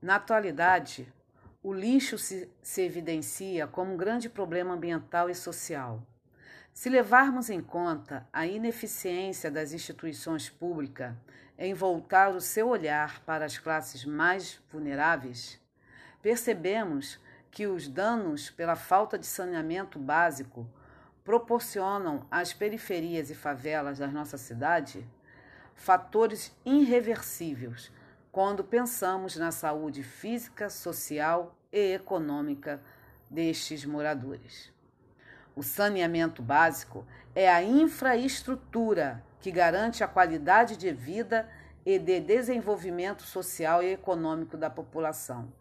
Na atualidade, o lixo se, se, evidencia como um grande problema ambiental e social. Se levarmos em conta a ineficiência das instituições públicas em voltar o seu olhar para as classes mais vulneráveis, percebemos que os danos pela falta de saneamento básico proporcionam às periferias e favelas da nossa cidade fatores irreversíveis quando pensamos na saúde física, social e econômica destes moradores. O saneamento básico é a infraestrutura que garante a qualidade de vida e de desenvolvimento social e econômico da população.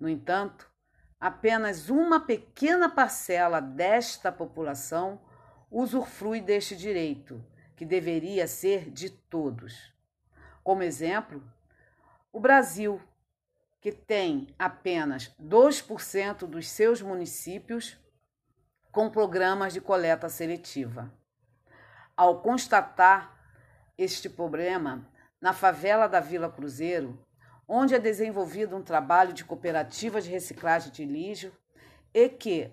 No entanto, apenas uma pequena parcela desta população usufrui deste direito, que deveria ser de todos. Como exemplo, o Brasil, que tem apenas 2% dos seus municípios com programas de coleta seletiva. Ao constatar este problema, na favela da Vila Cruzeiro, onde é desenvolvido um trabalho de cooperativa de reciclagem de lixo e que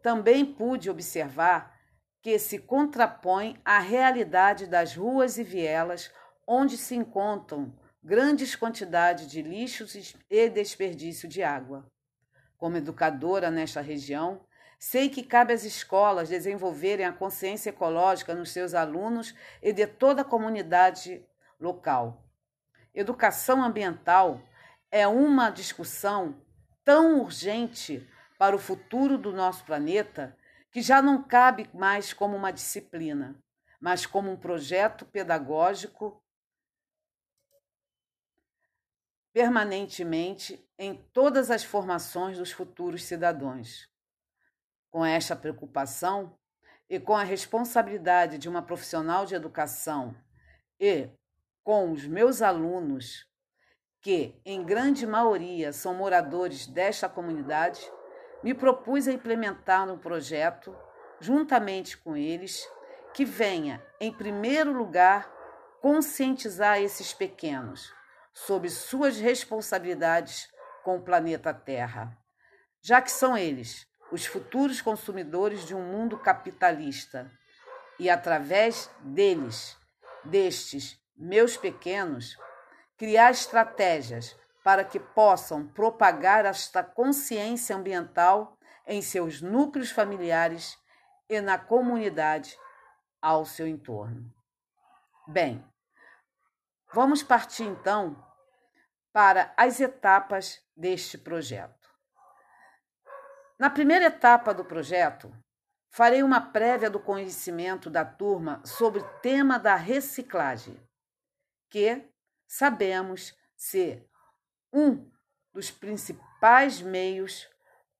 também pude observar que se contrapõe à realidade das ruas e vielas onde se encontram grandes quantidades de lixos e desperdício de água. Como educadora nesta região, sei que cabe às escolas desenvolverem a consciência ecológica nos seus alunos e de toda a comunidade local. Educação ambiental é uma discussão tão urgente para o futuro do nosso planeta que já não cabe mais como uma disciplina, mas como um projeto pedagógico permanentemente em todas as formações dos futuros cidadãos. Com esta preocupação e com a responsabilidade de uma profissional de educação e com os meus alunos, que em grande maioria são moradores desta comunidade, me propus a implementar um projeto, juntamente com eles, que venha, em primeiro lugar, conscientizar esses pequenos sobre suas responsabilidades com o planeta Terra, já que são eles os futuros consumidores de um mundo capitalista e através deles, destes meus pequenos, criar estratégias para que possam propagar esta consciência ambiental em seus núcleos familiares e na comunidade ao seu entorno. Bem, vamos partir então para as etapas deste projeto. Na primeira etapa do projeto, farei uma prévia do conhecimento da turma sobre o tema da reciclagem, que sabemos ser um dos principais meios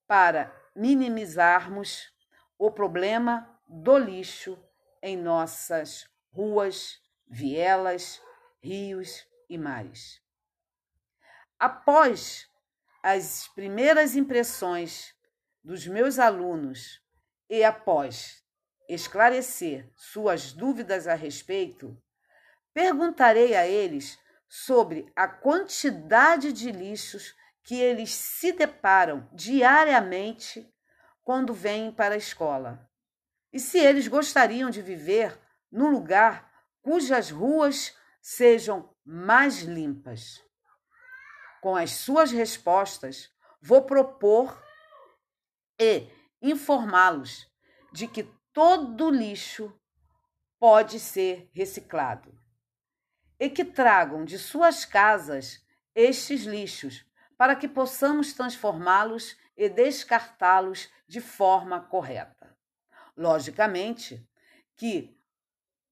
para minimizarmos o problema do lixo em nossas ruas, vielas, rios e mares. Após as primeiras impressões dos meus alunos e após esclarecer suas dúvidas a respeito, perguntarei a eles sobre a quantidade de lixos que eles se deparam diariamente quando vêm para a escola. E se eles gostariam de viver num lugar cujas ruas sejam mais limpas com as suas respostas, vou propor e informá-los de que todo lixo pode ser reciclado e que tragam de suas casas estes lixos para que possamos transformá-los e descartá-los de forma correta. Logicamente que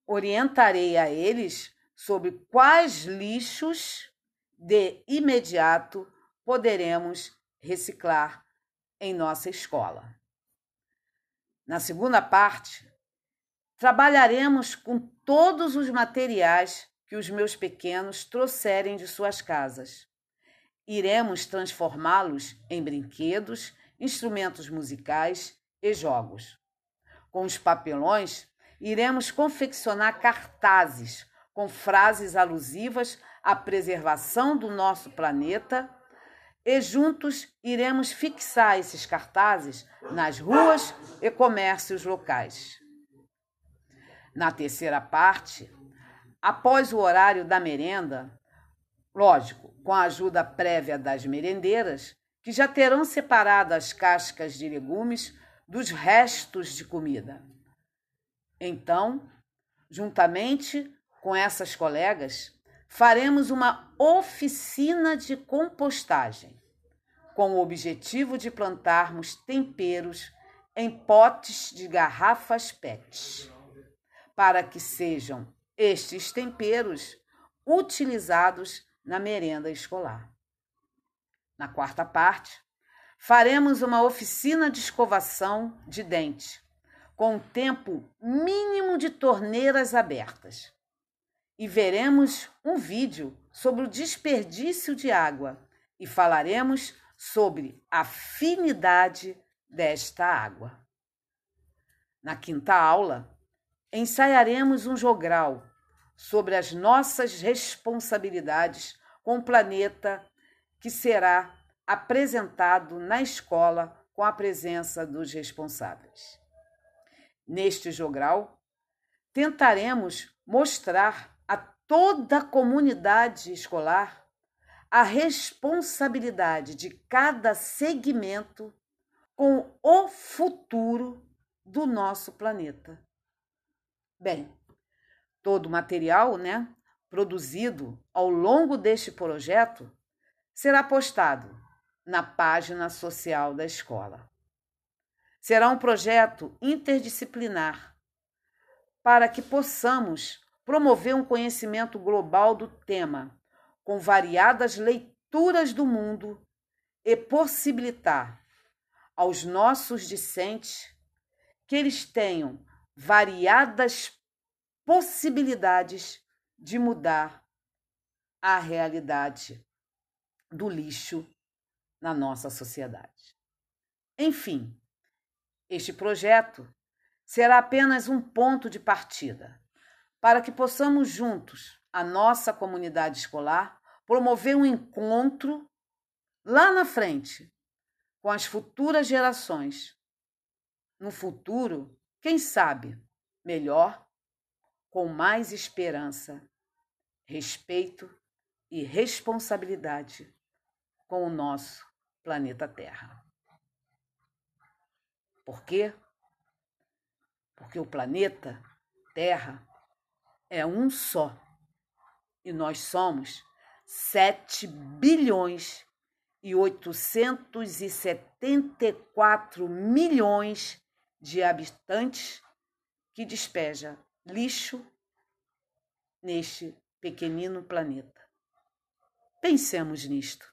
orientarei a eles sobre quais lixos de imediato poderemos reciclar em nossa escola. Na segunda parte, trabalharemos com todos os materiais que os meus pequenos trouxerem de suas casas. Iremos transformá-los em brinquedos, instrumentos musicais e jogos. Com os papelões, iremos confeccionar cartazes com frases alusivas à preservação do nosso planeta, e juntos iremos fixar esses cartazes nas ruas e comércios locais. Na terceira parte, após o horário da merenda, lógico, com a ajuda prévia das merendeiras, que já terão separado as cascas de legumes dos restos de comida. Então, juntamente com essas colegas, faremos uma oficina de compostagem, com o objetivo de plantarmos temperos em potes de garrafas PET, para que sejam estes temperos utilizados na merenda escolar. Na quarta parte, faremos uma oficina de escovação de dente, com tempo mínimo de torneiras abertas e veremos um vídeo sobre o desperdício de água e falaremos sobre a finidade desta água. Na quinta aula, ensaiaremos um jogral sobre as nossas responsabilidades com o planeta que será apresentado na escola com a presença dos responsáveis. Neste jogral, tentaremos mostrar toda a comunidade escolar a responsabilidade de cada segmento com o futuro do nosso planeta. Bem, todo o material, né, produzido ao longo deste projeto será postado na página social da escola. Será um projeto interdisciplinar para que possamos promover um conhecimento global do tema, com variadas leituras do mundo e possibilitar aos nossos discentes que eles tenham variadas possibilidades de mudar a realidade do lixo na nossa sociedade. Enfim, este projeto será apenas um ponto de partida para que possamos juntos, a nossa comunidade escolar, promover um encontro lá na frente com as futuras gerações. No futuro, quem sabe, melhor, com mais esperança, respeito e responsabilidade com o nosso planeta Terra. Por quê? Porque o planeta Terra é um só. E nós somos 7 bilhões e 874 milhões de habitantes que despeja lixo neste pequenino planeta. Pensemos nisto.